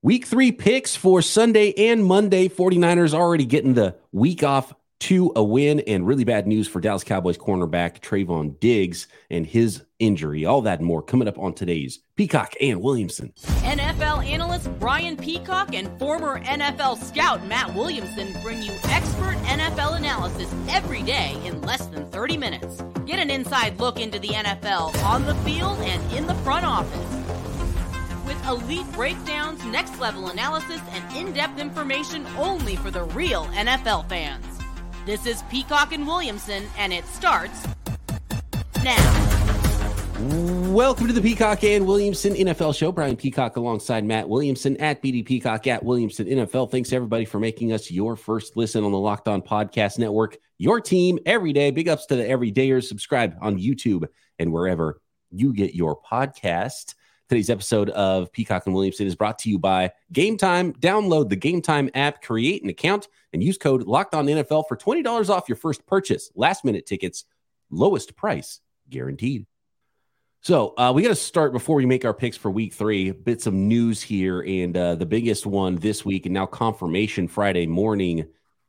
Week three picks for Sunday and Monday. 49ers already getting the week off to a win, and really bad news for Dallas Cowboys cornerback Trevon Diggs and his injury. All that and more coming up on today's Peacock and Williamson. NFL analyst Brian Peacock and former NFL scout Matt Williamson bring you expert NFL analysis every day in less than 30 minutes. Get an inside look into the NFL on the field and in the front office. With elite breakdowns, next level analysis, and in depth information only for the real NFL fans. This is Peacock and Williamson, and it starts now. Welcome to the Peacock and Williamson NFL show. Brian Peacock alongside Matt Williamson at BD Peacock at Williamson NFL. Thanks everybody for making us your first listen on the Locked On Podcast Network. Your team every day. Big ups to the everydayers. Subscribe on YouTube and wherever you get your podcast. Today's episode of Peacock and Williamson is brought to you by Game Time. Download the Game Time app, create an account, and use code Locked On NFL for twenty dollars off your first purchase. Last minute tickets, lowest price guaranteed. So uh, we got to start before we make our picks for Week Three. Bits of news here, and uh, the biggest one this week, and now confirmation Friday morning.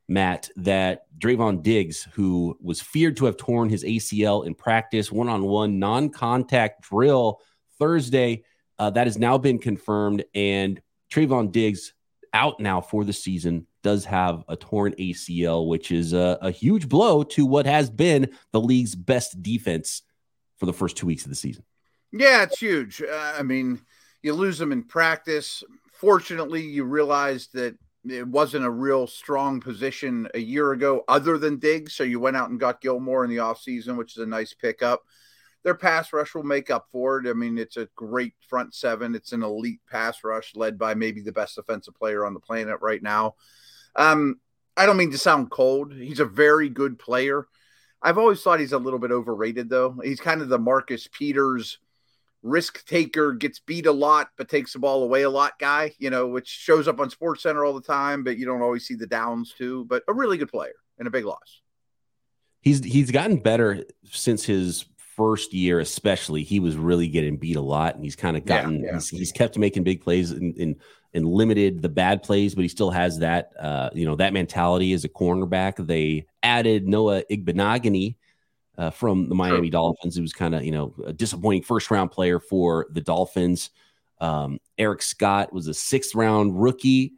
Matt, that Trevon Diggs, who was feared to have torn his ACL in practice, one on one, non contact drill Thursday, uh, that has now been confirmed. And Trevon Diggs out now for the season does have a torn ACL, which is a, a huge blow to what has been the league's best defense for the first two weeks of the season. Yeah, it's huge. Uh, I mean, you lose them in practice. Fortunately, you realized that it wasn't a real strong position a year ago other than Diggs. So you went out and got Gilmore in the offseason, which is a nice pickup. Their pass rush will make up for it. I mean, it's a great front seven. It's an elite pass rush led by maybe the best defensive player on the planet right now. Um, I don't mean to sound cold. He's a very good player. I've always thought he's a little bit overrated, though. He's kind of the Marcus Peters risk taker, gets beat a lot, but takes the ball away a lot guy, you know, which shows up on Sports Center all the time, but you don't always see the downs too. But a really good player and a big loss. He's he's gotten better since his first year, especially. He was really getting beat a lot, and he's kind of gotten yeah, yeah. He's, he's, kept making big plays and, and and limited the bad plays, but he still has that uh, you know that mentality as a cornerback. They added Noah Igbinoghene uh, from the Miami sure. Dolphins. It was kind of you know a disappointing first round player for the Dolphins. Um, Eric Scott was a sixth round rookie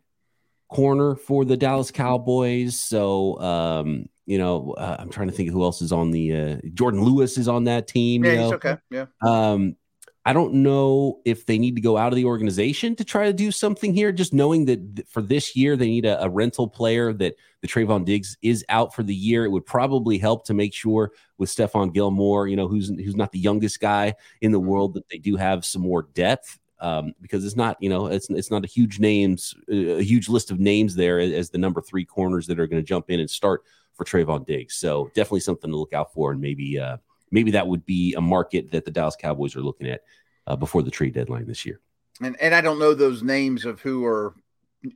corner for the Dallas Cowboys. So um, you know, uh, I'm trying to think who else is on the uh, Jourdan Lewis is on that team. Yeah, you know? he's okay. Yeah. Um, I don't know if they need to go out of the organization to try to do something here. Just knowing that for this year they need a, a, rental player that the Trevon Diggs is out for the year, it would probably help to make sure with Stephon Gilmore, you know, who's who's not the youngest guy in the mm-hmm. world, that they do have some more depth. Um, because it's not, you know, it's it's not a huge names, a huge list of names there as the number three corners that are going to jump in and start for Trevon Diggs. So definitely something to look out for, and maybe uh, maybe that would be a market that the Dallas Cowboys are looking at uh, before the trade deadline this year. And and I don't know those names of who are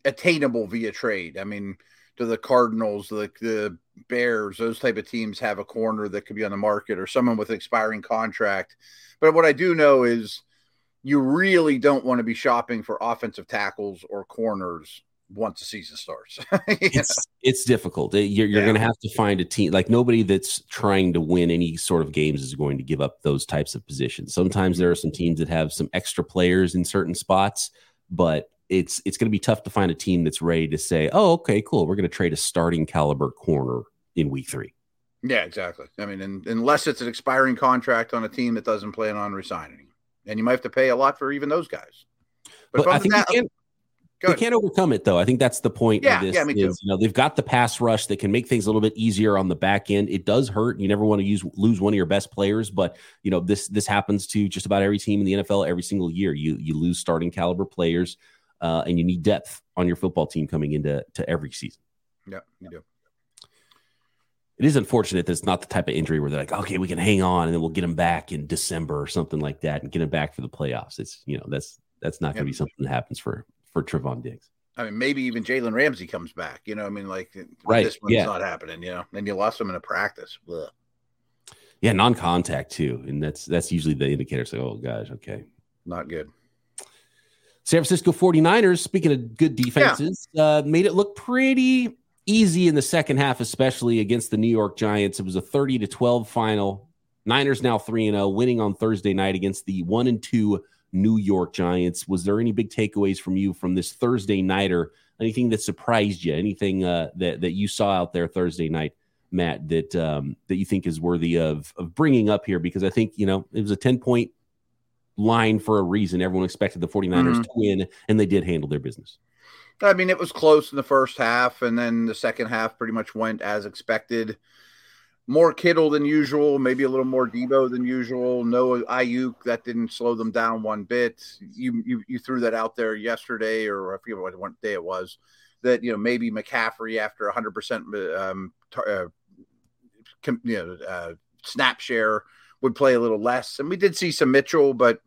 attainable via trade. I mean, do the Cardinals, the the Bears, those type of teams have a corner that could be on the market or someone with an expiring contract. But what I do know is you really don't want to be shopping for offensive tackles or corners once the season starts. it's it's difficult. You're, you're yeah. going to have to find a team like nobody that's trying to win any sort of games is going to give up those types of positions. Sometimes there are some teams that have some extra players in certain spots, but it's it's going to be tough to find a team that's ready to say, "Oh, okay, cool, we're going to trade a starting caliber corner in week 3." Yeah, exactly. I mean, and, unless it's an expiring contract on a team that doesn't plan on resigning, and you might have to pay a lot for even those guys. But, but I think that, you can, they can't overcome it though. I think that's the point yeah, of this. Yeah, me too. You know, they've got the pass rush that can make things a little bit easier on the back end. It does hurt. You never want to use lose one of your best players, but you know, this this happens to just about every team in the NFL every single year. You you lose starting caliber players, uh, and you need depth on your football team coming into to every season. Yeah, you do. It is unfortunate that it's not the type of injury where they're like, okay, we can hang on and then we'll get him back in December or something like that and get him back for the playoffs. It's you know, that's that's not going to be something that happens for for Trevon Diggs. I mean, maybe even Jalen Ramsey comes back. You know, I mean, like right. this one's yeah. not happening. You know, and you lost him in a practice. Ugh. Yeah, non-contact too, and that's that's usually the indicator. So, oh gosh, okay, not good. San Francisco 49ers, speaking of good defenses, yeah. uh, made it look pretty easy in the second half, especially against the New York Giants. It was a 30 to 12 final. Niners now 3 and 0, winning on Thursday night against the 1 and 2 New York Giants. Was there any big takeaways from you from this Thursday nighter? Anything that surprised you? Anything uh, that that you saw out there Thursday night, Matt, that um, that you think is worthy of of bringing up here? Because I think you know it was a 10 point line for a reason. Everyone expected the 49ers mm-hmm. to win, and they did handle their business. I mean, it was close in the first half, and then the second half pretty much went as expected. More Kittle than usual, maybe a little more Deebo than usual. No Aiyuk, that didn't slow them down one bit. You you, you threw that out there yesterday, or I forget what, what day it was. That you know maybe McCaffrey after 100 percent um, uh, you know uh, snap share would play a little less, and we did see some Mitchell, but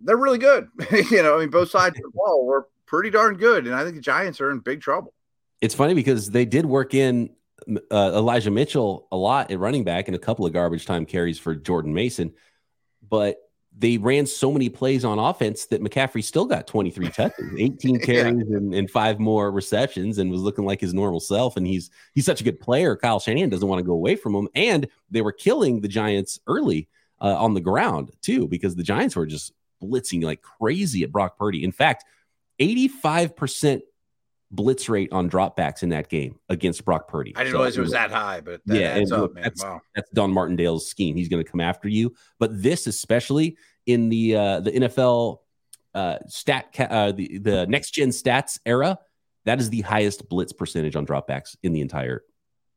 they're really good. you know, I mean, both sides of the ball were pretty darn good, and I think the Giants are in big trouble. It's funny because they did work in uh, Elijah Mitchell a lot at running back and a couple of garbage time carries for Jordan Mason, but they ran so many plays on offense that McCaffrey still got 23 touches, 18 carries, yeah. and, and, five more receptions, and was looking like his normal self. And he's he's such a good player. Kyle Shanahan doesn't want to go away from him, and they were killing the Giants early uh, on the ground too because the Giants were just blitzing like crazy at Brock Purdy. In fact, 85% blitz rate on dropbacks in that game against Brock Purdy. I didn't so, realize it was that high, but that yeah, and up, that's, wow. that's Don Martindale's scheme. He's going to come after you. But this, especially in the uh, the NFL uh, stat uh, the the next gen stats era, that is the highest blitz percentage on dropbacks in the entire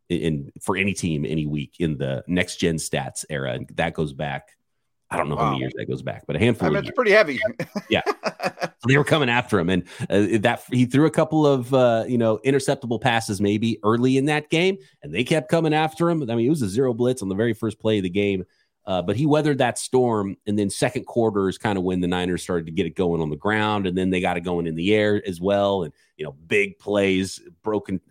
in for any team any week in the next gen stats era, and that goes back I don't know wow. how many years that goes back, but a handful. I mean, it's years. pretty heavy. yeah, so they were coming after him, and uh, that he threw a couple of uh, you know interceptable passes maybe early in that game, and they kept coming after him. I mean, it was a zero blitz on the very first play of the game, uh, but he weathered that storm. And then second quarter is kind of when the Niners started to get it going on the ground, and then they got it going in the air as well, and you know big plays, broken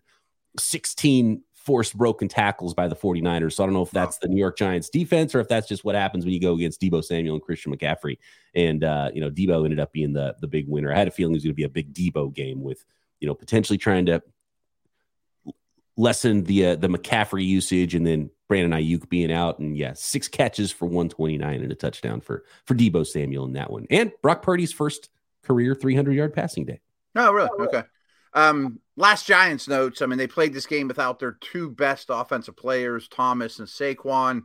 sixteen forced broken tackles by the 49ers. So I don't know if that's the New York Giants defense or if that's just what happens when you go against Deebo Samuel and Christian McCaffrey. And uh, you know, Deebo ended up being the the big winner. I had a feeling it was going to be a big Deebo game with, you know, potentially trying to lessen the uh, the McCaffrey usage and then Brandon Aiyuk being out and yeah, six catches for 129 and a touchdown for for Deebo Samuel in that one. And Brock Purdy's first career 300 yard passing day. Oh, really? Okay. Um, last Giants notes. I mean, they played this game without their two best offensive players, Thomas and Saquon.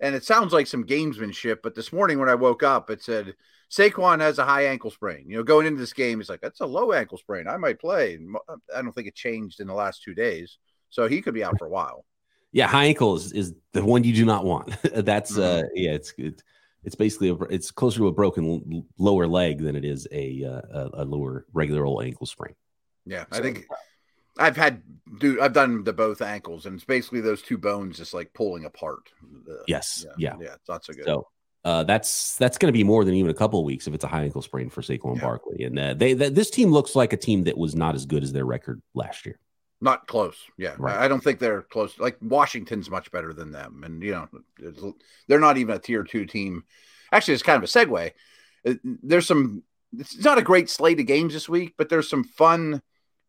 And it sounds like some gamesmanship, but this morning when I woke up, it said Saquon has a high ankle sprain. You know, going into this game, he's like, that's a low ankle sprain. I might play. I don't think it changed in the last two days. So he could be out for a while. Yeah, high ankle is, is the one you do not want. that's mm-hmm. uh yeah, it's good. It's basically a, it's closer to a broken lower leg than it is a uh, a lower regular old ankle sprain. Yeah, so, I think I've had dude, I've done the both ankles, and it's basically those two bones just like pulling apart. Uh, yes, yeah, yeah, it's not so good. So uh, that's that's going to be more than even a couple of weeks if it's a high ankle sprain for Saquon yeah. Barkley. And uh, they, they this team looks like a team that was not as good as their record last year. Not close. Yeah, right. I don't think they're close. Like Washington's much better than them, and you know they're not even a tier two team. Actually, it's kind of a segue. Uh, there's some. It's not a great slate of games this week, but there's some fun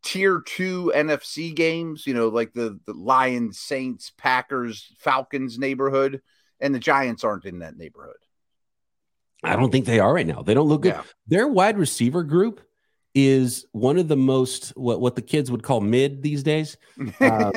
tier two NFC games, you know, like the, the Lions, Saints, Packers, Falcons neighborhood, and the Giants aren't in that neighborhood. I don't think they are right now. They don't look good. Yeah. Their wide receiver group is one of the most what what the kids would call mid these days. Um,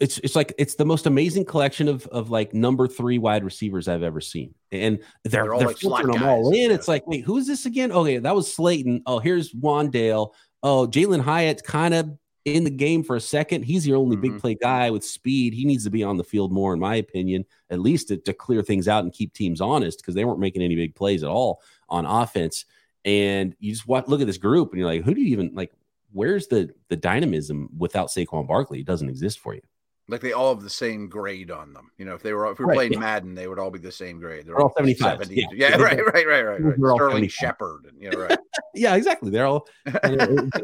it's it's like it's the most amazing collection of of like number three wide receivers I've ever seen, and they're they're, they're like filtering them all in. Yeah. It's like, wait, who's this again? Okay, that was Slayton. Oh, here's Wan'Dale oh, Jalin Hyatt's kind of in the game for a second. He's your only mm-hmm. big play guy with speed. He needs to be on the field more, in my opinion, at least to, to clear things out and keep teams honest because they weren't making any big plays at all on offense. And you just watch, look at this group and you're like, who do you even like? Where's the the dynamism without Saquon Barkley? It doesn't exist for you. Like they all have the same grade on them. You know, if they were if we were right, playing yeah. Madden, they would all be the same grade. They're, all 75. 70. Yeah. yeah, right, right, right, right. right. Sterling Shepard. And, know, right. yeah, exactly. They're all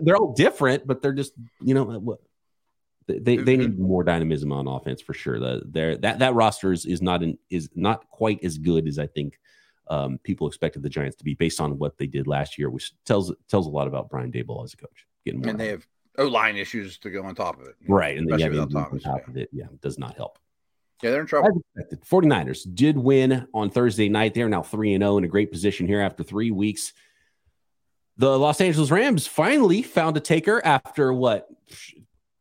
they're all different, but they're just, you know, what they, they need more dynamism on offense for sure. The there that that roster is, is not in, is not quite as good as I think um, people expected the Giants to be based on what they did last year, which tells tells a lot about Brian Daboll as a coach. Getting and they have O line issues to go on top of it, right? And then yeah, on top yeah. of it, yeah, does not help. Yeah, they're in trouble. 49ers did win on Thursday night. They're now 3 and 0 in a great position here after three weeks. The Los Angeles Rams finally found a taker after what?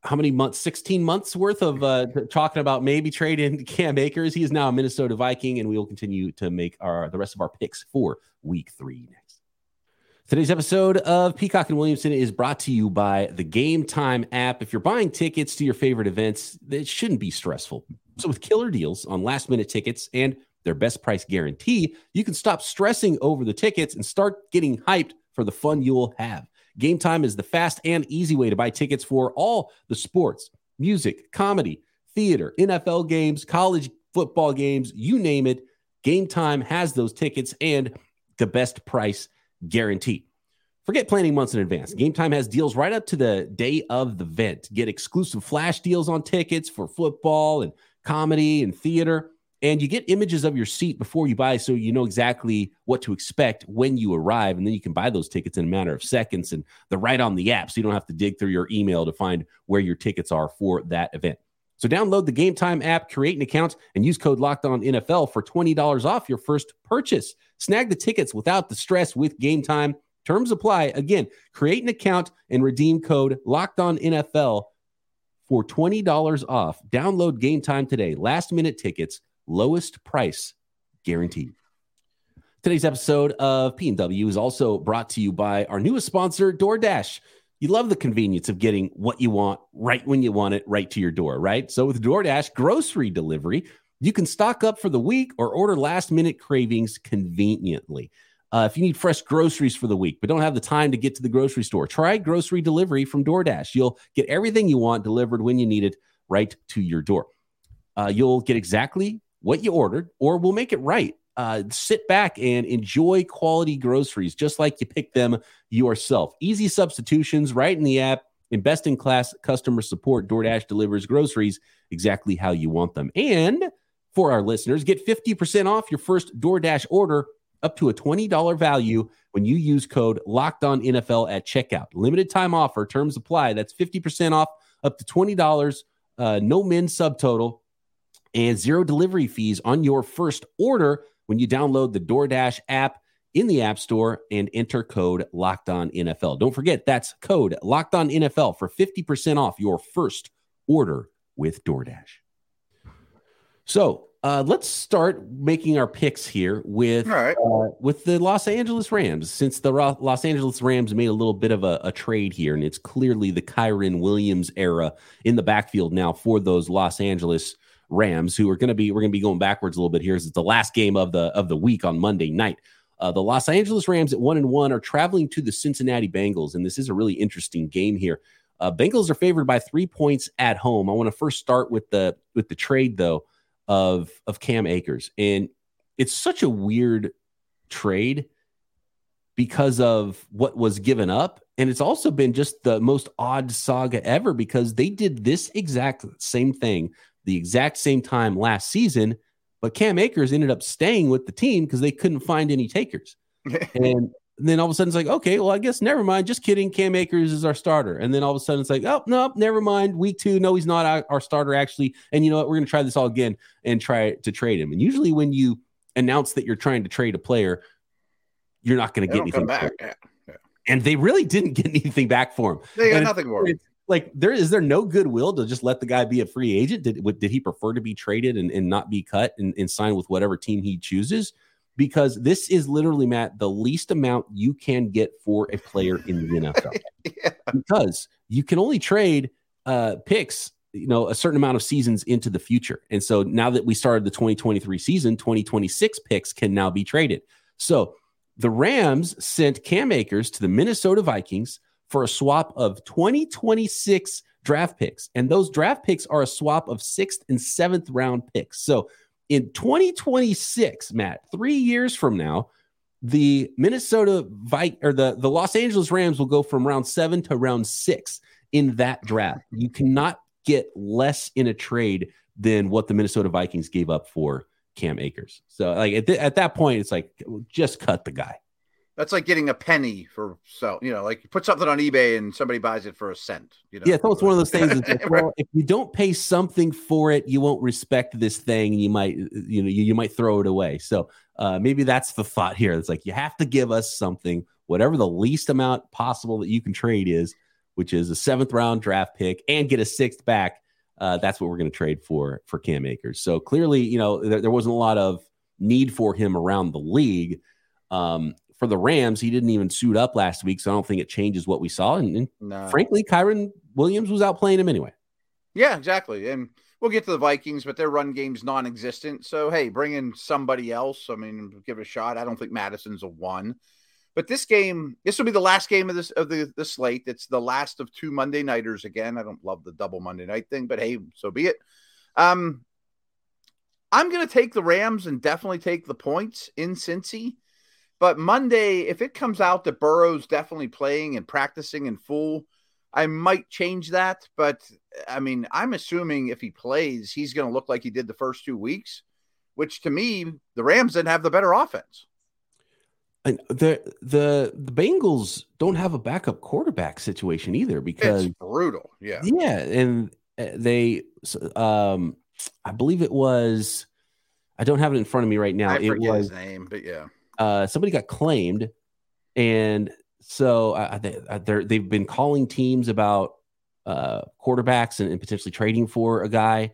How many months? 16 months worth of uh, talking about maybe trading Cam Akers. He is now a Minnesota Viking, and we will continue to make our the rest of our picks for week three. Today's episode of Peacock and Williamson is brought to you by the Game Time app. If you're buying tickets to your favorite events, it shouldn't be stressful. So, with killer deals on last minute tickets and their best price guarantee, you can stop stressing over the tickets and start getting hyped for the fun you'll have. Game Time is the fast and easy way to buy tickets for all the sports, music, comedy, theater, NFL games, college football games, you name it. Game Time has those tickets and the best price guarantee. Forget planning months in advance. Game Time has deals right up to the day of the event. Get exclusive flash deals on tickets for football and comedy and theater. And you get images of your seat before you buy so you know exactly what to expect when you arrive. And then you can buy those tickets in a matter of seconds. And they're right on the app. So you don't have to dig through your email to find where your tickets are for that event. So download the Game Time app, create an account, and use code Locked On NFL for twenty dollars off your first purchase. Snag the tickets without the stress with Game Time. Terms apply. Again, create an account and redeem code Locked On NFL for twenty dollars off. Download Game Time today. Last minute tickets, lowest price guaranteed. Today's episode of P&W is also brought to you by our newest sponsor, DoorDash. You love the convenience of getting what you want right when you want it right to your door, right? So with DoorDash grocery delivery, you can stock up for the week or order last minute cravings conveniently. Uh, if you need fresh groceries for the week but don't have the time to get to the grocery store, try grocery delivery from DoorDash. You'll get everything you want delivered when you need it right to your door. Uh, you'll get exactly what you ordered, or we'll make it right uh, sit back and enjoy quality groceries just like you pick them yourself. Easy substitutions right in the app. In best in class customer support, DoorDash delivers groceries exactly how you want them. And for our listeners, get 50% off your first DoorDash order up to a $20 value when you use code locked on NFL at checkout. Limited time offer, terms apply. That's 50% off up to $20, uh, no min subtotal, and zero delivery fees on your first order when you download the DoorDash app in the App Store and enter code Locked On NFL. Don't forget that's code Locked On NFL for 50% off your first order with DoorDash. So uh, let's start making our picks here with right. uh, with the Los Angeles Rams. Since the Ro- Los Angeles Rams made a little bit of a, a, trade here, and it's clearly the Kyren Williams era in the backfield now for those Los Angeles Rams, who are going to be we're going to be going backwards a little bit here. As it's the last game of the of the week on Monday night. Uh, the Los Angeles Rams at one and one are traveling to the Cincinnati Bengals, and this is a really interesting game here. Uh, Bengals are favored by three points at home. I want to first start with the with the trade though of of Cam Akers, and it's such a weird trade because of what was given up. And it's also been just the most odd saga ever because they did this exact same thing the exact same time last season, but Cam Akers ended up staying with the team because they couldn't find any takers. and then all of a sudden it's like, okay, well, I guess never mind. Just kidding. Cam Akers is our starter. And then all of a sudden it's like, oh, no, never mind. Week two, no, he's not our, our starter actually. And you know what? We're going to try this all again and try to trade him. And usually when you announce that you're trying to trade a player, you're not going to get anything back. Yeah. Yeah. And they really didn't get anything back for him. They got and nothing for him like there is there no goodwill to just let the guy be a free agent? Did did he prefer to be traded and, and not be cut and, and sign with whatever team he chooses? Because this is literally Matt the least amount you can get for a player in the NFL. yeah. Because you can only trade uh picks you know a certain amount of seasons into the future. And so now that we started the 2023 season, 2026 picks can now be traded. So the Rams sent Cam Akers to the Minnesota Vikings for a swap of 2026 draft picks. And those draft picks are a swap of sixth and seventh round picks. So in 2026, Matt, three years from now, the Minnesota Vi- or the, the Los Angeles Rams will go from round seven to round six in that draft. You cannot get less in a trade than what the Minnesota Vikings gave up for Cam Akers. So like at, th- at that point, it's like just cut the guy. That's like getting a penny for so you know, like you put something on eBay and somebody buys it for a cent. You know, yeah, it's one of those things. Like, well, if you don't pay something for it, you won't respect this thing. You might, you know, you, you might throw it away. So uh, maybe that's the thought here. It's like you have to give us something, whatever the least amount possible that you can trade is, which is a seventh round draft pick and get a sixth back. Uh, that's what we're going to trade for for Cam Akers. So clearly, you know, there, there wasn't a lot of need for him around the league. Um, for the Rams, he didn't even suit up last week, so I don't think it changes what we saw. And, and no. frankly, Kyren Williams was out playing him anyway. Yeah, exactly. And we'll get to the Vikings, but their run game's non-existent. So hey, bring in somebody else. I mean, give it a shot. I don't think Mattison's a one. But this game, this will be the last game of this of the, the slate. It's the last of two Monday nighters again. I don't love the double Monday night thing, but hey, so be it. Um, I'm gonna take the Rams and definitely take the points in Cincy. But Monday, if it comes out that Burrow's definitely playing and practicing in full, I might change that. But I mean, I'm assuming if he plays, he's going to look like he did the first two weeks, which to me, the Rams didn't have the better offense. And the the the Bengals don't have a backup quarterback situation either because it's brutal. Yeah, yeah, and uh, they, um, I believe it was. I don't have it in front of me right now. I it was, his name, but yeah, uh, somebody got claimed, and so uh, they, uh, they've been calling teams about uh, quarterbacks and, and, potentially trading for a guy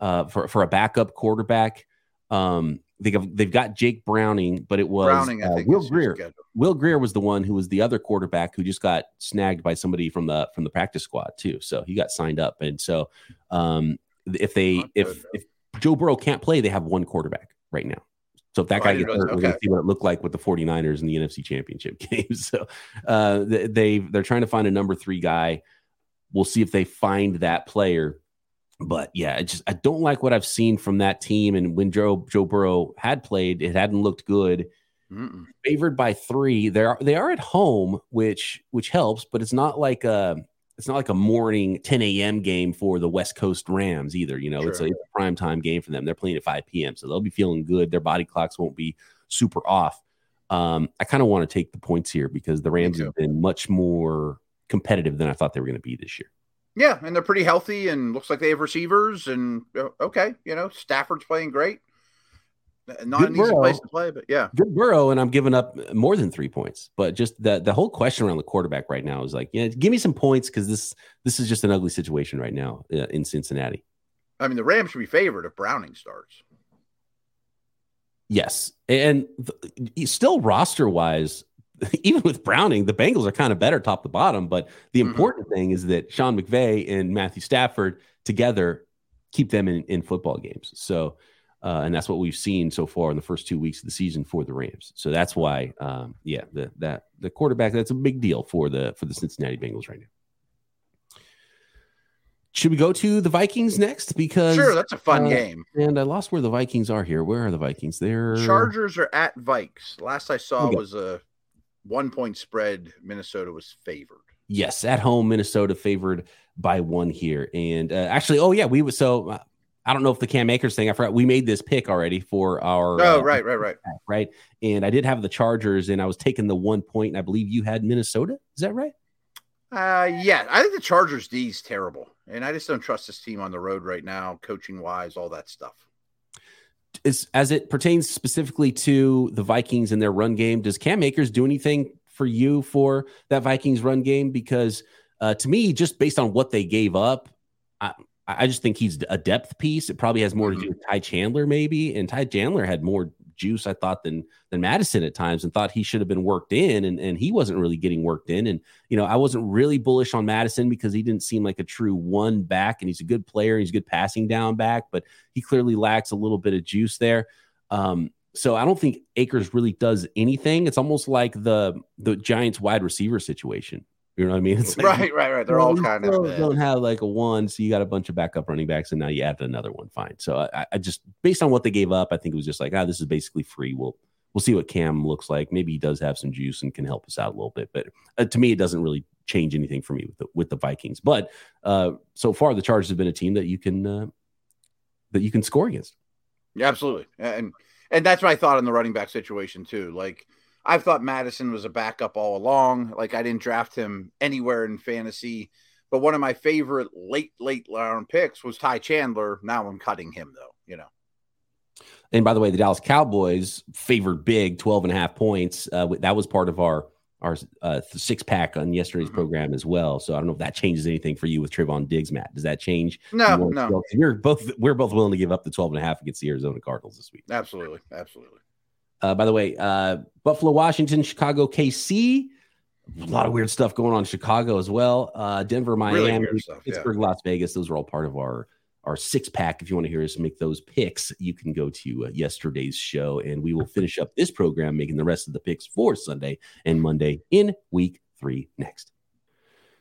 uh, for for a backup quarterback. Um, they have, they've got Jake Browning, but it was Browning, uh, Will Grier. Will Grier was the one who was the other quarterback who just got snagged by somebody from the from the practice squad too. So he got signed up, and so um, if they if if Joe Burrow can't play, they have one quarterback right now. So if that oh, guy gets hurt, okay. we're going to see what it looked like with the 49ers in the NFC Championship game. So uh, they they're trying to find a number three guy. We'll see if they find that player. But yeah, I just I don't like what I've seen from that team. And when Joe Joe Burrow had played, it hadn't looked good. Mm-mm. Favored by three, they are they are at home, which which helps, but it's not like a it's not like a morning 10 a.m. game for the West Coast Rams either. You know, sure. it's, a, it's a prime time game for them. They're playing at 5 p.m., so they'll be feeling good. Their body clocks won't be super off. Um, I kind of want to take the points here because the Rams have been much more competitive than I thought they were going to be this year. Yeah, and they're pretty healthy and looks like they have receivers and uh, okay, you know, Stafford's playing great. Not good an easy place to play, but yeah. Good Burrow, and I'm giving up more than three points. But just the the whole question around the quarterback right now is like, yeah, give me some points because this this is just an ugly situation right now uh, in Cincinnati. I mean, the Rams should be favored if Browning starts. Yes, and th- still roster wise, even with Browning, the Bengals are kind of better top to bottom. But the mm-hmm. important mm-hmm. thing is that Sean McVay and Matthew Stafford together keep them in, in football games. So uh, and that's what we've seen so far in the first two weeks of the season for the Rams. So that's why, um, yeah, the that the quarterback that's a big deal for the for the Cincinnati Bengals right now. Should we go to the Vikings next? Because sure, that's a fun uh, game. And I lost where the Vikings are here. Where are the Vikings? They're Chargers are at Vikes. Last I saw was a one point spread. Minnesota was favored. Yes, at home, Minnesota favored by one here. And uh, actually, oh yeah, we was so uh, I don't know if the Cam Akers thing. I forgot we made this pick already for our. Oh, uh, right, right, right, right. And I did have the Chargers, and I was taking the one point, and I believe you had Minnesota. Is that right? Uh, yeah. I think the Chargers D is terrible, and I just don't trust this team on the road right now, coaching wise, all that stuff. Is as it pertains specifically to the Vikings and their run game. Does Cam Akers do anything for you for that Vikings run game? Because uh, to me, just based on what they gave up, I, I just think he's a depth piece. It probably has more mm-hmm. to do mm-hmm. with Ty Chandler, maybe. And Ty Chandler had more juice, I thought, than than Mattison at times, and thought he should have been worked in, and and he wasn't really getting worked in. And you know, I wasn't really bullish on Mattison because he didn't seem like a true one back, and he's a good player, he's a good passing down back, but he clearly lacks a little bit of juice there. Um, so I don't think Akers really does anything. It's almost like the the Giants wide receiver situation. You know what I mean? Like, right, right, right. They're all kind of don't have like a one, so you got a bunch of backup running backs, and now you added another one. Fine. So I, I just based on what they gave up, I think it was just like, ah, this is basically free. We'll we'll see what Cam looks like. Maybe he does have some juice and can help us out a little bit, but uh, to me, it doesn't really change anything for me with the with the Vikings. But uh, so far, the Chargers have been a team that you can uh, that you can score against. Yeah, absolutely. And and that's my thought on the running back situation too. Like I've thought Mattison was a backup all along. Like I didn't draft him anywhere in fantasy, but one of my favorite late late round picks was Ty Chandler. Now I'm cutting him though, you know. And by the way, the Dallas Cowboys favored big 12 and a half points. Uh, that was part of our our uh, six pack on yesterday's mm-hmm. program as well. So I don't know if that changes anything for you with Trevon Diggs, Matt. Does that change? No, no. We're both we're both willing to give up the 12 and a half against the Arizona Cardinals this week. Absolutely. Absolutely. Uh, by the way, uh, Buffalo, Washington, Chicago, KC. A lot of weird stuff going on in Chicago as well. Uh, Denver, Miami, really stuff, Pittsburgh, yeah. Las Vegas. Those are all part of our our six pack. If you want to hear us make those picks, you can go to uh, yesterday's show, and we will finish up this program making the rest of the picks for Sunday and Monday in week three next.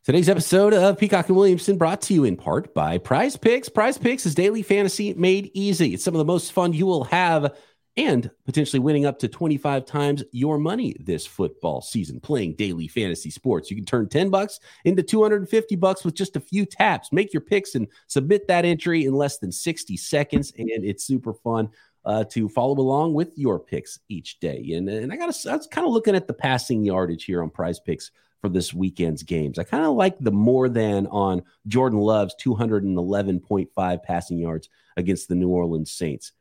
Today's episode of Peacock and Williamson brought to you in part by Prize Picks. Prize Picks is daily fantasy made easy. It's some of the most fun you will have and potentially winning up to 25 times your money this football season playing daily fantasy sports. You can turn 10 bucks into 250 bucks with just a few taps. Make your picks and submit that entry in less than 60 seconds and it's super fun. Uh, to follow along with your picks each day. And, and I got I was kind of looking at the passing yardage here on prize picks for this weekend's games. I kind of like the more than on Jordan Love's 211.5 passing yards against the New Orleans Saints.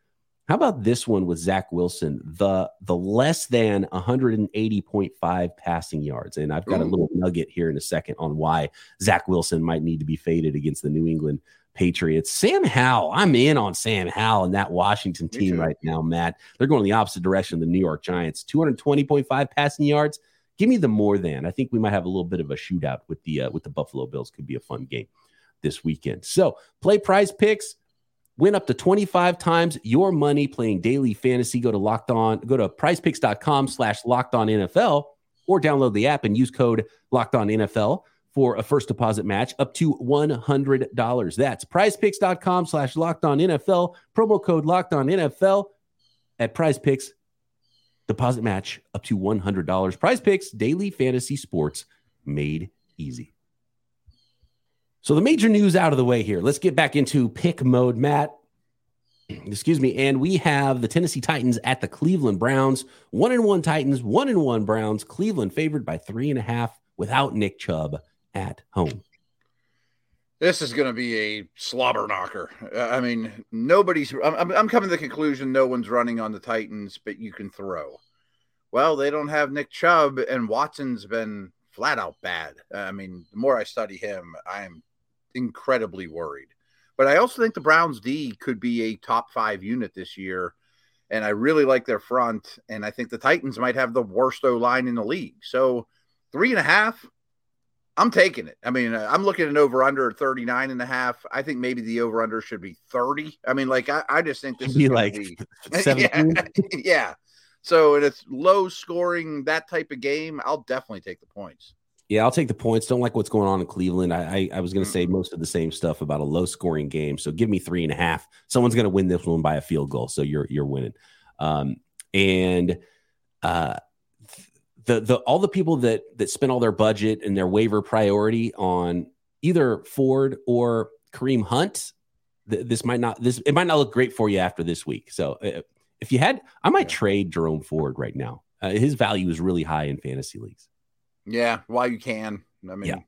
How about this one with Zach Wilson, the the less than 180.5 passing yards? And I've got Ooh. a little nugget here in a second on why Zach Wilson might need to be faded against the New England Patriots. Sam Howell, I'm in on Sam Howell and that Washington team right now, Matt. They're going the opposite direction of the New York Giants. 220.5 passing yards. Give me the more than. I think we might have a little bit of a shootout with the uh, with the Buffalo Bills. Could be a fun game this weekend. So play prize picks Win up to 25 times your money playing daily fantasy. Go to locked on, go to prizepicks.com slash locked on NFL or download the app and use code locked on NFL for a first deposit match up to $100. That's prizepicks.com slash locked on NFL, promo code locked on NFL at prizepicks. Deposit match up to $100. Prize picks, daily fantasy sports made easy. So the major news out of the way here. Let's get back into pick mode, Matt. Excuse me. And we have the Tennessee Titans at the Cleveland Browns. One and one Titans, one and one Browns. Cleveland favored by three and a half without Nick Chubb at home. This is going to be a slobber knocker. I mean, nobody's. I'm, I'm coming to the conclusion no one's running on the Titans, but you can throw. Well, they don't have Nick Chubb, and Watson's been flat out bad. I mean, the more I study him, I'm incredibly worried. But I also think the Browns D could be a top five unit this year. And I really like their front. And I think the Titans might have the worst O line in the league. So three and a half, I'm taking it. I mean, uh, I'm looking at over under 39 and a half. I think maybe the over under should be 30. I mean, like, I, I just think this be like be, yeah, yeah. So it's low scoring, that type of game, I'll definitely take the points. Yeah, I'll take the points. Don't like what's going on in Cleveland. I I, I was going to say most of the same stuff about a low scoring game. So give me three and a half. Someone's going to win this one by a field goal. So you're you're winning. Um, and uh, the the all the people that that spent all their budget and their waiver priority on either Ford or Kareem Hunt, th- this might not this it might not look great for you after this week. So uh, if you had, I might yeah. trade Jerome Ford right now. Uh, his value is really high in fantasy leagues. Yeah, while you can. I mean, yeah.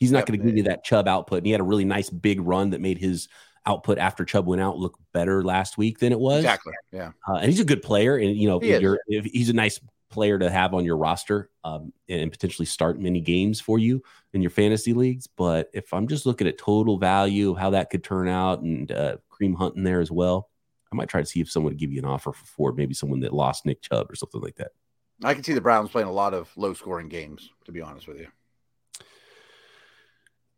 he's not going to give you that Chubb output. And he had a really nice big run that made his output after Chubb went out look better last week than it was. Exactly. Yeah. Uh, and he's a good player. And, you know, he he's a nice player to have on your roster um, and potentially start many games for you in your fantasy leagues. But if I'm just looking at total value, how that could turn out, and uh, Kareem Hunt in there as well, I might try to see if someone would give you an offer for Ford, maybe someone that lost Nick Chubb or something like that. I can see the Browns playing a lot of low scoring games, to be honest with you.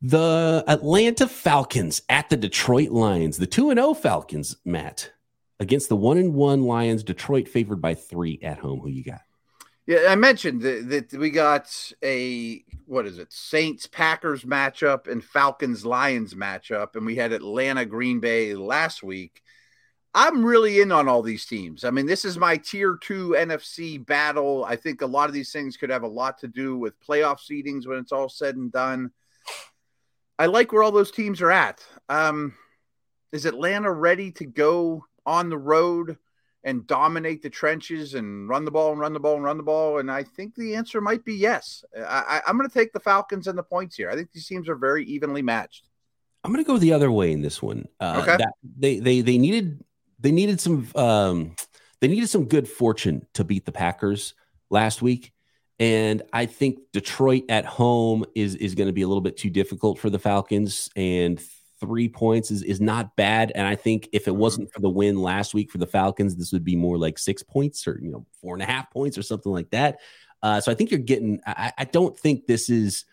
The Atlanta Falcons at the Detroit Lions, the 2 0 Falcons, Matt, against the 1 1 Lions, Detroit favored by three at home. Who you got? Yeah, I mentioned that, that we got a what is it, Saints Packers matchup and Falcons Lions matchup, and we had Atlanta Green Bay last week. I'm really in on all these teams. I mean, this is my tier two NFC battle. I think a lot of these things could have a lot to do with playoff seedings when it's all said and done. I like where all those teams are at. Um, is Atlanta ready to go on the road and dominate the trenches and run the ball and run the ball and run the ball? And I think the answer might be yes. I, am going to take the Falcons and the points here. I think these teams are very evenly matched. I'm going to go the other way in this one. Uh, okay. That, they they they needed they needed some um, they needed some good fortune to beat the Packers last week. And I think Detroit at home is is going to be a little bit too difficult for the Falcons. And three points is, is not bad. And I think if it wasn't for the win last week for the Falcons, this would be more like six points or you know four and a half points or something like that. Uh, so I think you're getting. I, I don't think this is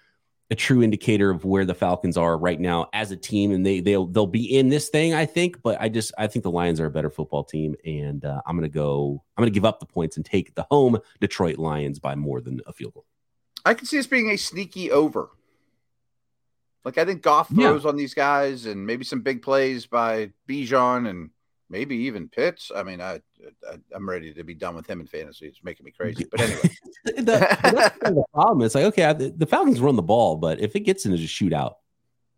a true indicator of where the Falcons are right now as a team, and they they'll they'll be in this thing, I think. But I just I think the Lions are a better football team, and uh, I'm gonna go. I'm gonna give up the points and take the home Detroit Lions by more than a field goal. I can see this being a sneaky over. Like I think Goff throws yeah. on these guys, and maybe some big plays by Bijan and maybe even Pitts. I mean, I, I am ready to be done with him in fantasy. It's making me crazy. But anyway, the, that's the problem. It's like okay, the, the, Falcons run the ball, but if it gets into a shootout,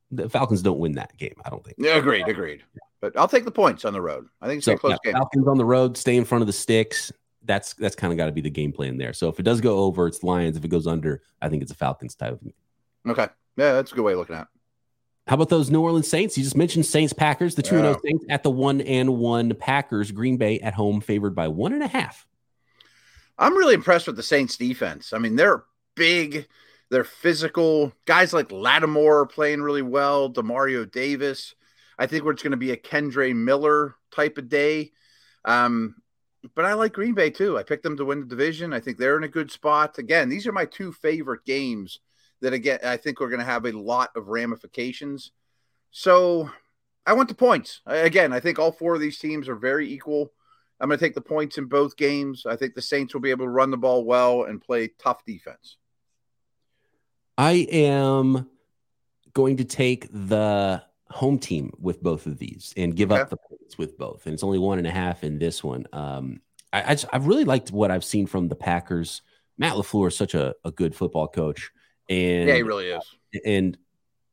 the Falcons don't win that game. I don't think. Yeah, agreed, agreed. But I'll take the points on the road. I think it's so, a close yeah, game. Falcons on the road, stay in front of the sticks. That's that's kind of got to be the game plan there. So if it does go over, it's Lions. If it goes under, I think it's a Falcons type of game. Okay, yeah, that's a good way of looking at. it. How about those New Orleans Saints? You just mentioned Saints Packers, the 2 0 yeah. Saints at the 1 and 1 Packers, Green Bay at home, favored by one and a half. I'm really impressed with the Saints defense. I mean, they're big, they're physical. Guys like Lattimore are playing really well, Demario Davis. I think it's going to be a Kendre Miller type of day. Um, but I like Green Bay too. I picked them to win the division. I think they're in a good spot. Again, these are my two favorite games that again I think we're going to have a lot of ramifications. So I went to points. Again, I think all four of these teams are very equal. I'm going to take the points in both games. I think the Saints will be able to run the ball well and play tough defense. I am going to take the home team with both of these and give okay. up the points with both. And it's only one and a half in this one. Um, I, I just, I've really liked what I've seen from the Packers. Matt LaFleur is such a, a good football coach. And yeah, he really is. And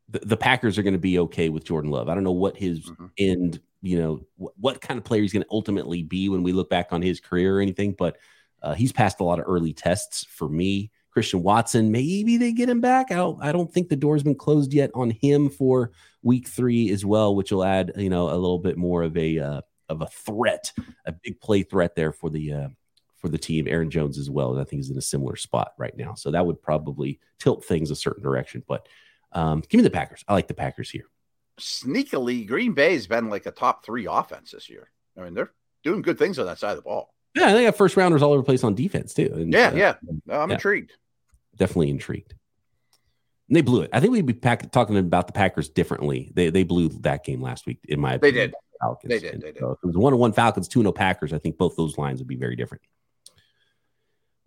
the, the Packers are going to be okay with Jordan Love. I don't know what his mm-hmm. end, you know, what, what kind of player he's going to ultimately be when we look back on his career or anything, but uh, he's passed a lot of early tests for me. Christian Watson, maybe they get him back. I don't, I don't think the door's been closed yet on him for week three as well, which will add, you know, a little bit more of a, uh, of a threat, a big play threat there for the, uh, for the team. Aaron Jones as well. and I think he's in a similar spot right now. So that would probably tilt things a certain direction. But um, give me the Packers. I like the Packers here. Sneakily, Green Bay's been like a top three offense this year. I mean, they're doing good things on that side of the ball. Yeah, they have first rounders all over the place on defense too. And, yeah, uh, yeah. I'm yeah, intrigued. Definitely intrigued. And they blew it. I think we'd be pack- talking about the Packers differently. They they blew that game last week, in my opinion. They did. Falcons. They did. They did. So if it was one on one Falcons, two no Packers, I think both those lines would be very different.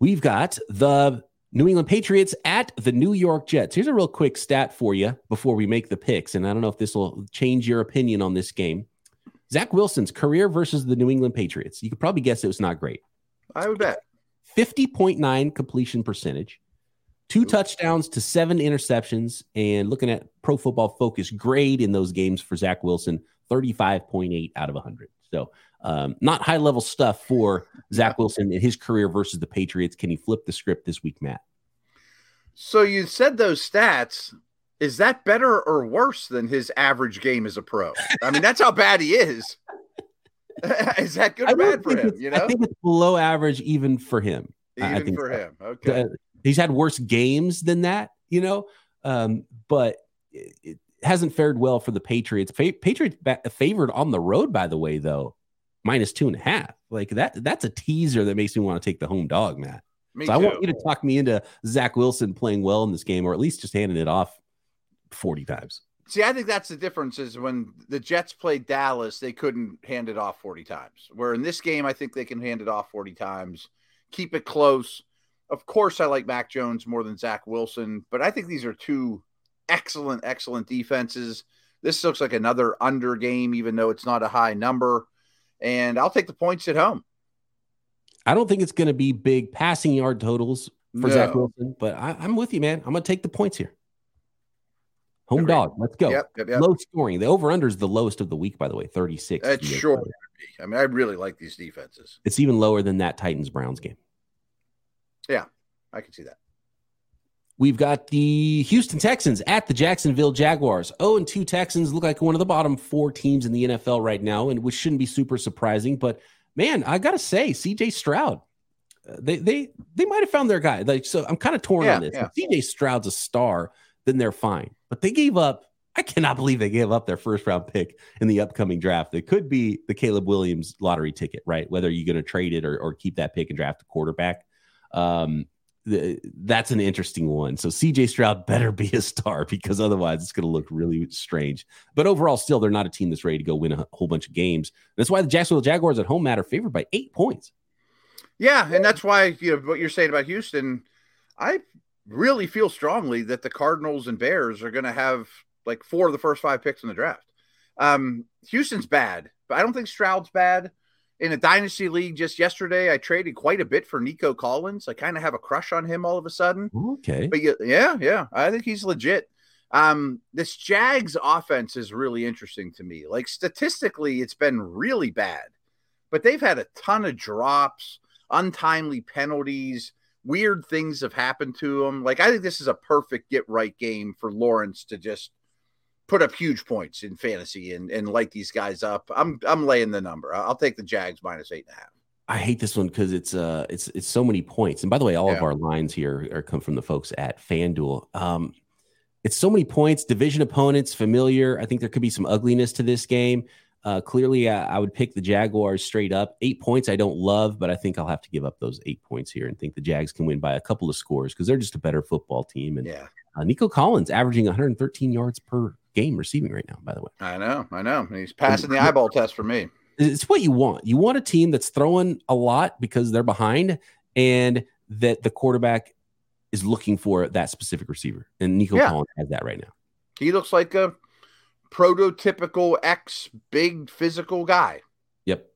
We've got the New England Patriots at the New York Jets. Here's a real quick stat for you before we make the picks. And I don't know if this will change your opinion on this game. Zach Wilson's career versus the New England Patriots. You could probably guess it was not great. I would bet. 50.9 completion percentage, two mm-hmm. touchdowns to seven interceptions. And looking at Pro Football Focus grade in those games for Zach Wilson, 35.8 out of 100. So um, not high level stuff for Zach Wilson in his career versus the Patriots. Can he flip the script this week, Matt? So you said those stats. Is that better or worse than his average game as a pro? I mean, that's how bad he is. is that good or bad for him? You know, I think it's below average even for him. Even I think for so. him. Okay. Uh, he's had worse games than that, you know, um, but it, it, hasn't fared well for the Patriots. Patriots favored on the road, by the way, though minus two and a half. Like that, that's a teaser that makes me want to take the home dog, Matt. Me so too. I want you to talk me into Zach Wilson playing well in this game, or at least just handing it off 40 times. See, I think that's the difference is when the Jets played Dallas, they couldn't hand it off 40 times. Where in this game, I think they can hand it off 40 times, keep it close. Of course, I like Mac Jones more than Zach Wilson, but I think these are two excellent, excellent defenses. This looks like another under game, even though it's not a high number and I'll take the points at home. I don't think it's going to be big passing yard totals for no. Zach Wilson, but I, am with you, man. I'm going to take the points here. Home Agreed. dog. Let's go. Yep, yep, yep. Low scoring. The over under is the lowest of the week, by the way, 36. It sure would be. I mean, I really like these defenses. It's even lower than that Titans Browns game. Yeah, I can see that. We've got the Houston Texans at the Jacksonville Jaguars. Oh, and two Texans look like one of the bottom four teams in the NFL right now, and which shouldn't be super surprising. But man, I gotta say, CJ Stroud, uh, they they they might have found their guy. Like, so I'm kind of torn Yeah, on this. yeah. If CJ Stroud's a star, then they're fine. But they gave up. I cannot believe they gave up their first round pick in the upcoming draft. It could be the Caleb Williams lottery ticket, right? Whether you're going to trade it or, or keep that pick and draft a quarterback. Um, that's an interesting one. So CJ Stroud better be a star because otherwise it's going to look really strange. But overall, still, they're not a team that's ready to go win a whole bunch of games. That's why the Jacksonville Jaguars at home matter favored by eight points. Yeah, and that's why you know what you're saying about Houston. I really feel strongly that the Cardinals and Bears are going to have like four of the first five picks in the draft. Um, Houston's bad, but I don't think Stroud's bad. In a dynasty league just yesterday, I traded quite a bit for Nico Collins. I kind of have a crush on him all of a sudden. Okay. But yeah, yeah, yeah, I think he's legit. Um, this Jags offense is really interesting to me. Like statistically, it's been really bad, but they've had a ton of drops, untimely penalties, weird things have happened to them. Like I think this is a perfect get right game for Lawrence to just put up huge points in fantasy and, and light these guys up. I'm I'm laying the number. I'll take the Jags minus eight and a half. I hate this one because it's uh it's it's so many points. And by the way, all of our lines here are come from the folks at FanDuel. Um, it's so many points, division opponents, familiar. I think there could be some ugliness to this game. Uh, clearly, I, I would pick the Jaguars straight up. Eight points, I don't love, but I think I'll have to give up those eight points here and think the Jags can win by a couple of scores because they're just a better football team. And Yeah, uh, Nico Collins averaging 113 yards per game receiving right now. By the way. I know, I know. He's passing the eyeball test for me. it's what you want. You want a team that's throwing a lot because they're behind and that the quarterback is looking for that specific receiver. And Nico Yeah. Collins has that right now. He looks like a prototypical ex big physical guy. Yep.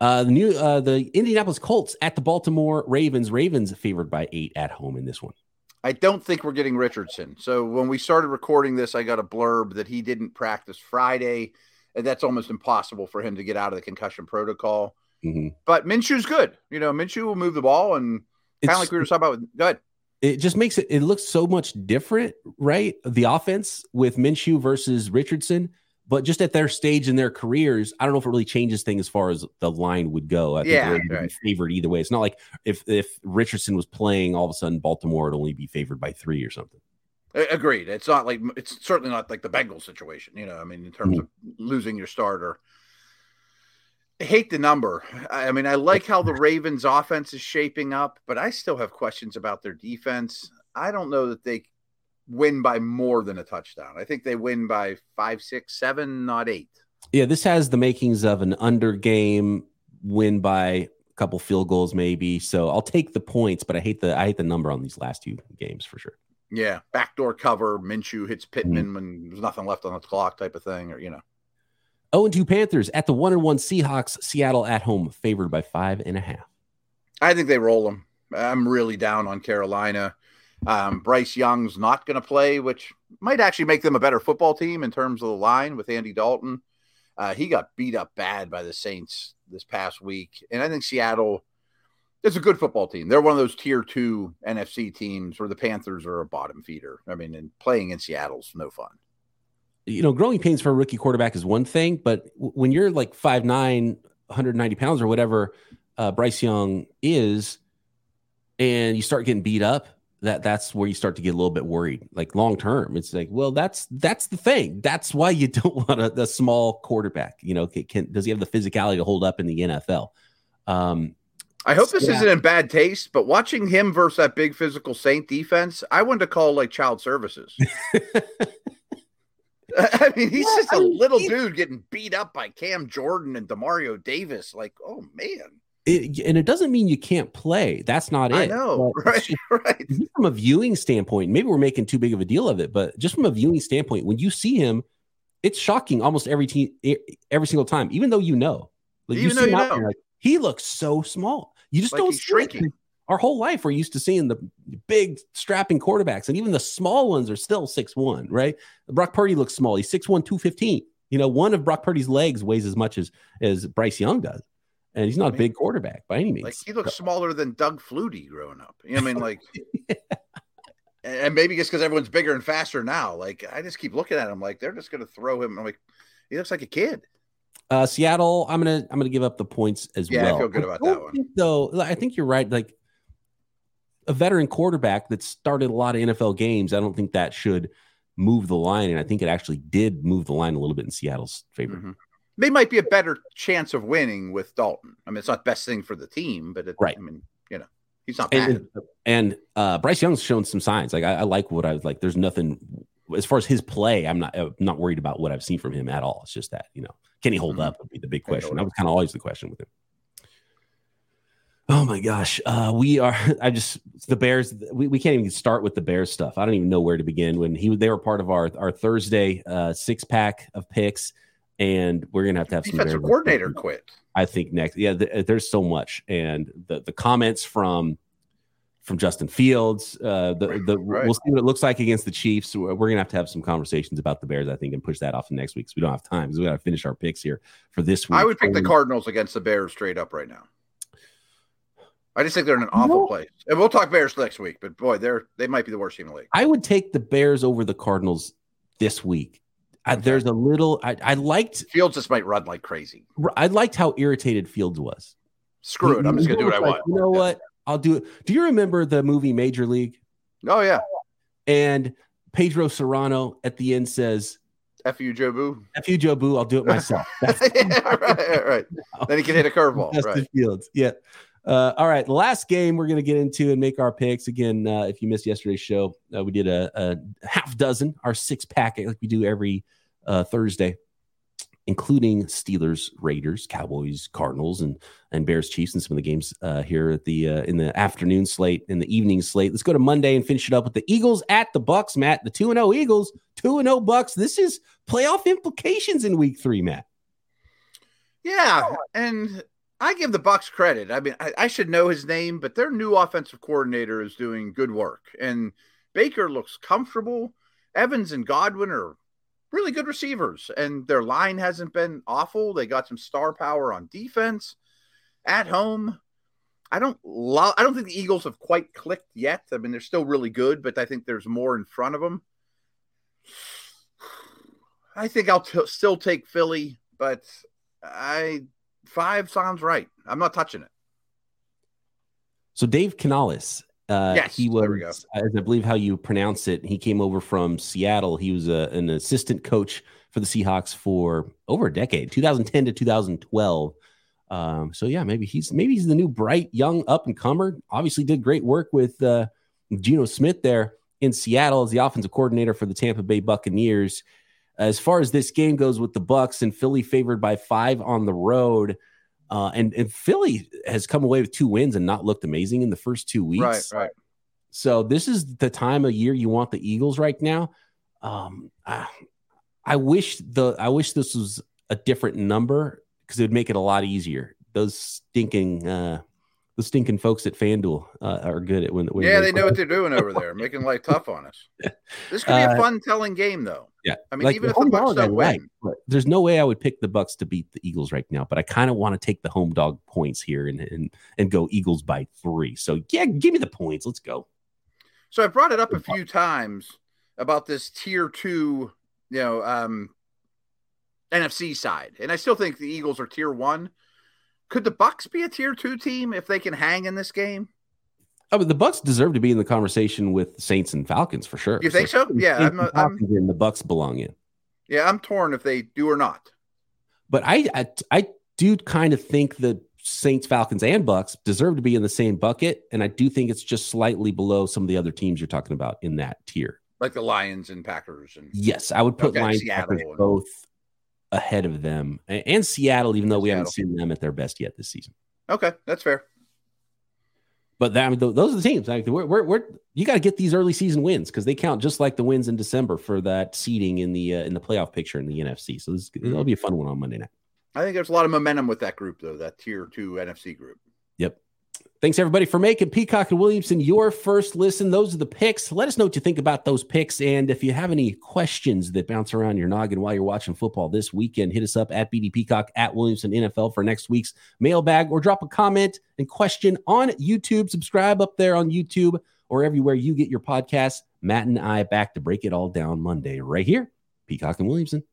Uh, the new uh, the Indianapolis Colts at the Baltimore Ravens. Ravens favored by eight at home in this one. I don't think we're getting Richardson. So when we started recording this, I got a blurb that he didn't practice Friday. And that's almost impossible for him to get out of the concussion protocol. Mhm. But Minshew's good. You know, Minshew will move the ball and kind of like we were talking about. With good. It just makes it it looks so much different, right? The offense with Minshew versus Richardson, but just at their stage in their careers, I don't know if it really changes things as far as the line would go. I think Yeah, they're right. favored either way. It's not like if if Richardson was playing, all of a sudden Baltimore would only be favored by three or something. Agreed. It's not like it's certainly not like the Bengals situation, you know. I mean, in terms of losing your starter. I hate the number. I mean, I like how the Ravens offense is shaping up, but I still have questions about their defense. I don't know that they win by more than a touchdown. I think they win by five, six, seven, not eight. Yeah, this has the makings of an under game win by a couple field goals, maybe. So I'll take the points, but I hate the I hate the number on these last two games for sure. Yeah, backdoor cover. Minshew hits mm-hmm. Pittman when there's nothing left on the clock, type of thing, or you know. Oh, and two Panthers at the one and one Seahawks. Seattle at home, favored by five and a half. I think they roll them. I'm really down on Carolina. Um, Bryce Young's not going to play, which might actually make them a better football team in terms of the line with Andy Dalton. Uh, he got beat up bad by the Saints this past week, and I think Seattle is a good football team. They're one of those tier two NFC teams where the Panthers are a bottom feeder. I mean, and playing in Seattle's no fun. You know, growing pains for a rookie quarterback is one thing, but when you're like 5'9, 190 pounds or whatever uh, Bryce Young is, and you start getting beat up, that that's where you start to get a little bit worried. Like long term, it's like, well, that's that's the thing. That's why you don't want a, a small quarterback. You know, can, can does he have the physicality to hold up in the NFL? Um, I hope this Yeah. isn't in bad taste, but watching him versus that big physical Saint defense, I wanted to call like child services. I mean, he's Yeah, just a I mean, little dude getting beat up by Cam Jordan and Demario Davis. Like, oh man, it, and it doesn't mean you can't play. That's not it. I know, But it's right? Right. from a viewing standpoint, maybe we're making too big of a deal of it, but just from a viewing standpoint, when you see him, it's shocking almost every team, every single time, even though you know, like Even see you know. there, like, he looks so small. You just Like don't he's see it. shrinking. Our whole life, we're used to seeing the big strapping quarterbacks, and even the small ones are still six one, right? Brock Purdy looks small. He's 6'1, 215. You know, one of Brock Purdy's legs weighs as much as as Bryce Young does, and he's not a big quarterback by any means. Like he looks smaller than Doug Flutie growing up. You know, I mean, like, yeah. and maybe just because everyone's bigger and faster now. Like, I just keep looking at him like they're just going to throw him. I'm like, he looks like a kid. Uh, Seattle, I'm gonna I'm gonna give up the points as yeah, well. I feel good about that one. Though I think you're right. Like a veteran quarterback that started a lot of NFL games, I don't think that should move the line. And I think it actually did move the line a little bit in Seattle's favor. Mm-hmm. They might be a better chance of winning with Dalton. I mean, it's not best thing for the team, but it, right. I mean, you know, he's not bad. And, and uh, Bryce Young's shown some signs. Like I, I like what I was like. There's nothing as far as his play. I'm not I'm not worried about what I've seen from him at all. It's just that you know, can he hold mm-hmm. up? Would be the big question. That was kind of always the question with him. Oh my gosh. Uh, we are, I just, the Bears, we, we can't even start with the Bears stuff. I don't even know where to begin when he, they were part of our, our Thursday uh, six pack of picks. And we're going to have to have some defensive coordinator quit. I think next. Yeah. Th- there's so much. And the, the comments from, from Justin Fields, uh, the, the right. we'll see what it looks like against the Chiefs. We're going to have to have some conversations about the Bears, I think, and push that off to next week because we don't have time because we got to finish our picks here for this week. I would pick the Cardinals against the Bears straight up right now. I just think they're in an awful no. place. And we'll talk Bears next week, but boy, they're they might be the worst team in the league. I would take the Bears over the Cardinals this week. I, there's a little I, I liked Fields just might run like crazy. I liked how irritated Fields was. Screw it. I'm just gonna do what I like, want. You know yeah. what? I'll do it. Do you remember the movie Major League? Oh yeah. And Pedro Cerrano at the end says, F you, Jobu. F you, Jobu. I'll do it myself. yeah, right, right. Then he can hit a curveball. Right. Fields. Yeah. Uh, all right, last game we're going to get into and make our picks again. Uh, if you missed yesterday's show, uh, we did a, a, half dozen, our six pack, like we do every uh, Thursday, including Steelers, Raiders, Cowboys, Cardinals, and and Bears, Chiefs, and some of the games uh, here at the uh, in the afternoon slate, in the evening slate. Let's go to Monday and finish it up with the Eagles at the Bucks. Matt, the two and zero oh Eagles, two and zero oh Bucks. This is playoff implications in Week Three, Matt. Yeah, and I give the Bucks credit. I mean, I, I, should know his name, but their new offensive coordinator is doing good work, and Baker looks comfortable. Evans and Godwin are really good receivers, and their line hasn't been awful. They got some star power on defense at home. I don't. I don't think the Eagles have quite clicked yet. I mean, they're still really good, but I think there's more in front of them. I think I'll t- still take Philly, but I five sounds right. I'm not touching it. So Dave Canales, uh, yes, he was, as I believe how you pronounce it. He came over from Seattle. He was a, an assistant coach for the Seahawks for over a decade, 2010 to 2012. Um, so yeah, maybe he's maybe he's the new bright young up and comer. Obviously, did great work with uh, Geno Smith there in Seattle as the offensive coordinator for the Tampa Bay Buccaneers. As far as this game goes with the Bucks and Philly favored by five on the road, uh, and and Philly has come away with two wins and not looked amazing in the first two weeks. Right, right. So this is the time of year you want the Eagles right now. Um, I, I wish the I wish this was a different number because it would make it a lot easier. Those stinking uh, the stinking folks at FanDuel uh, are good at when. when yeah, they know what they're doing over there, making life tough on us. This could be a uh, fun telling game, though. Yeah, I mean, like even the if the Bucks don't win, there's no way I would pick the Bucks to beat the Eagles right now. But I kind of want to take the home dog points here and, and and go Eagles by three. So yeah, give me the points. Let's go. So I brought it up a few times about this tier two, you know, um, NFC side, and I still think the Eagles are tier one could the Bucks be a tier two team if they can hang in this game? I mean, the Bucks deserve to be in the conversation with Saints and Falcons for sure. You think so? so? Yeah, I'm, I'm, in the Bucks belong in. Yeah, I'm torn if they do or not. But I, I, I do kind of think the Saints, Falcons, and Bucks deserve to be in the same bucket, and I do think it's just slightly below some of the other teams you're talking about in that tier, like the Lions and Packers. And yes, I would put okay, Lions, Packers and... both ahead of them and Seattle, even though we Seattle. haven't seen them at their best yet this season. Okay, that's fair. But that, I mean, those are the teams. Like we're, we're, we're you got to get these early season wins because they count just like the wins in December for that seeding in the uh, in the playoff picture in the NFC. So this mm-hmm. will be a fun one on Monday night. I think there's a lot of momentum with that group though, that tier two NFC group. Thanks everybody for making Peacock and Williamson your first listen. Those are the picks. Let us know what you think about those picks. And if you have any questions that bounce around your noggin while you're watching football this weekend, hit us up at BD Peacock at Williamson NFL for next week's mailbag or drop a comment and question on YouTube. Subscribe up there on YouTube or everywhere you get your podcasts. Matt and I back to break it all down Monday right here. Peacock and Williamson.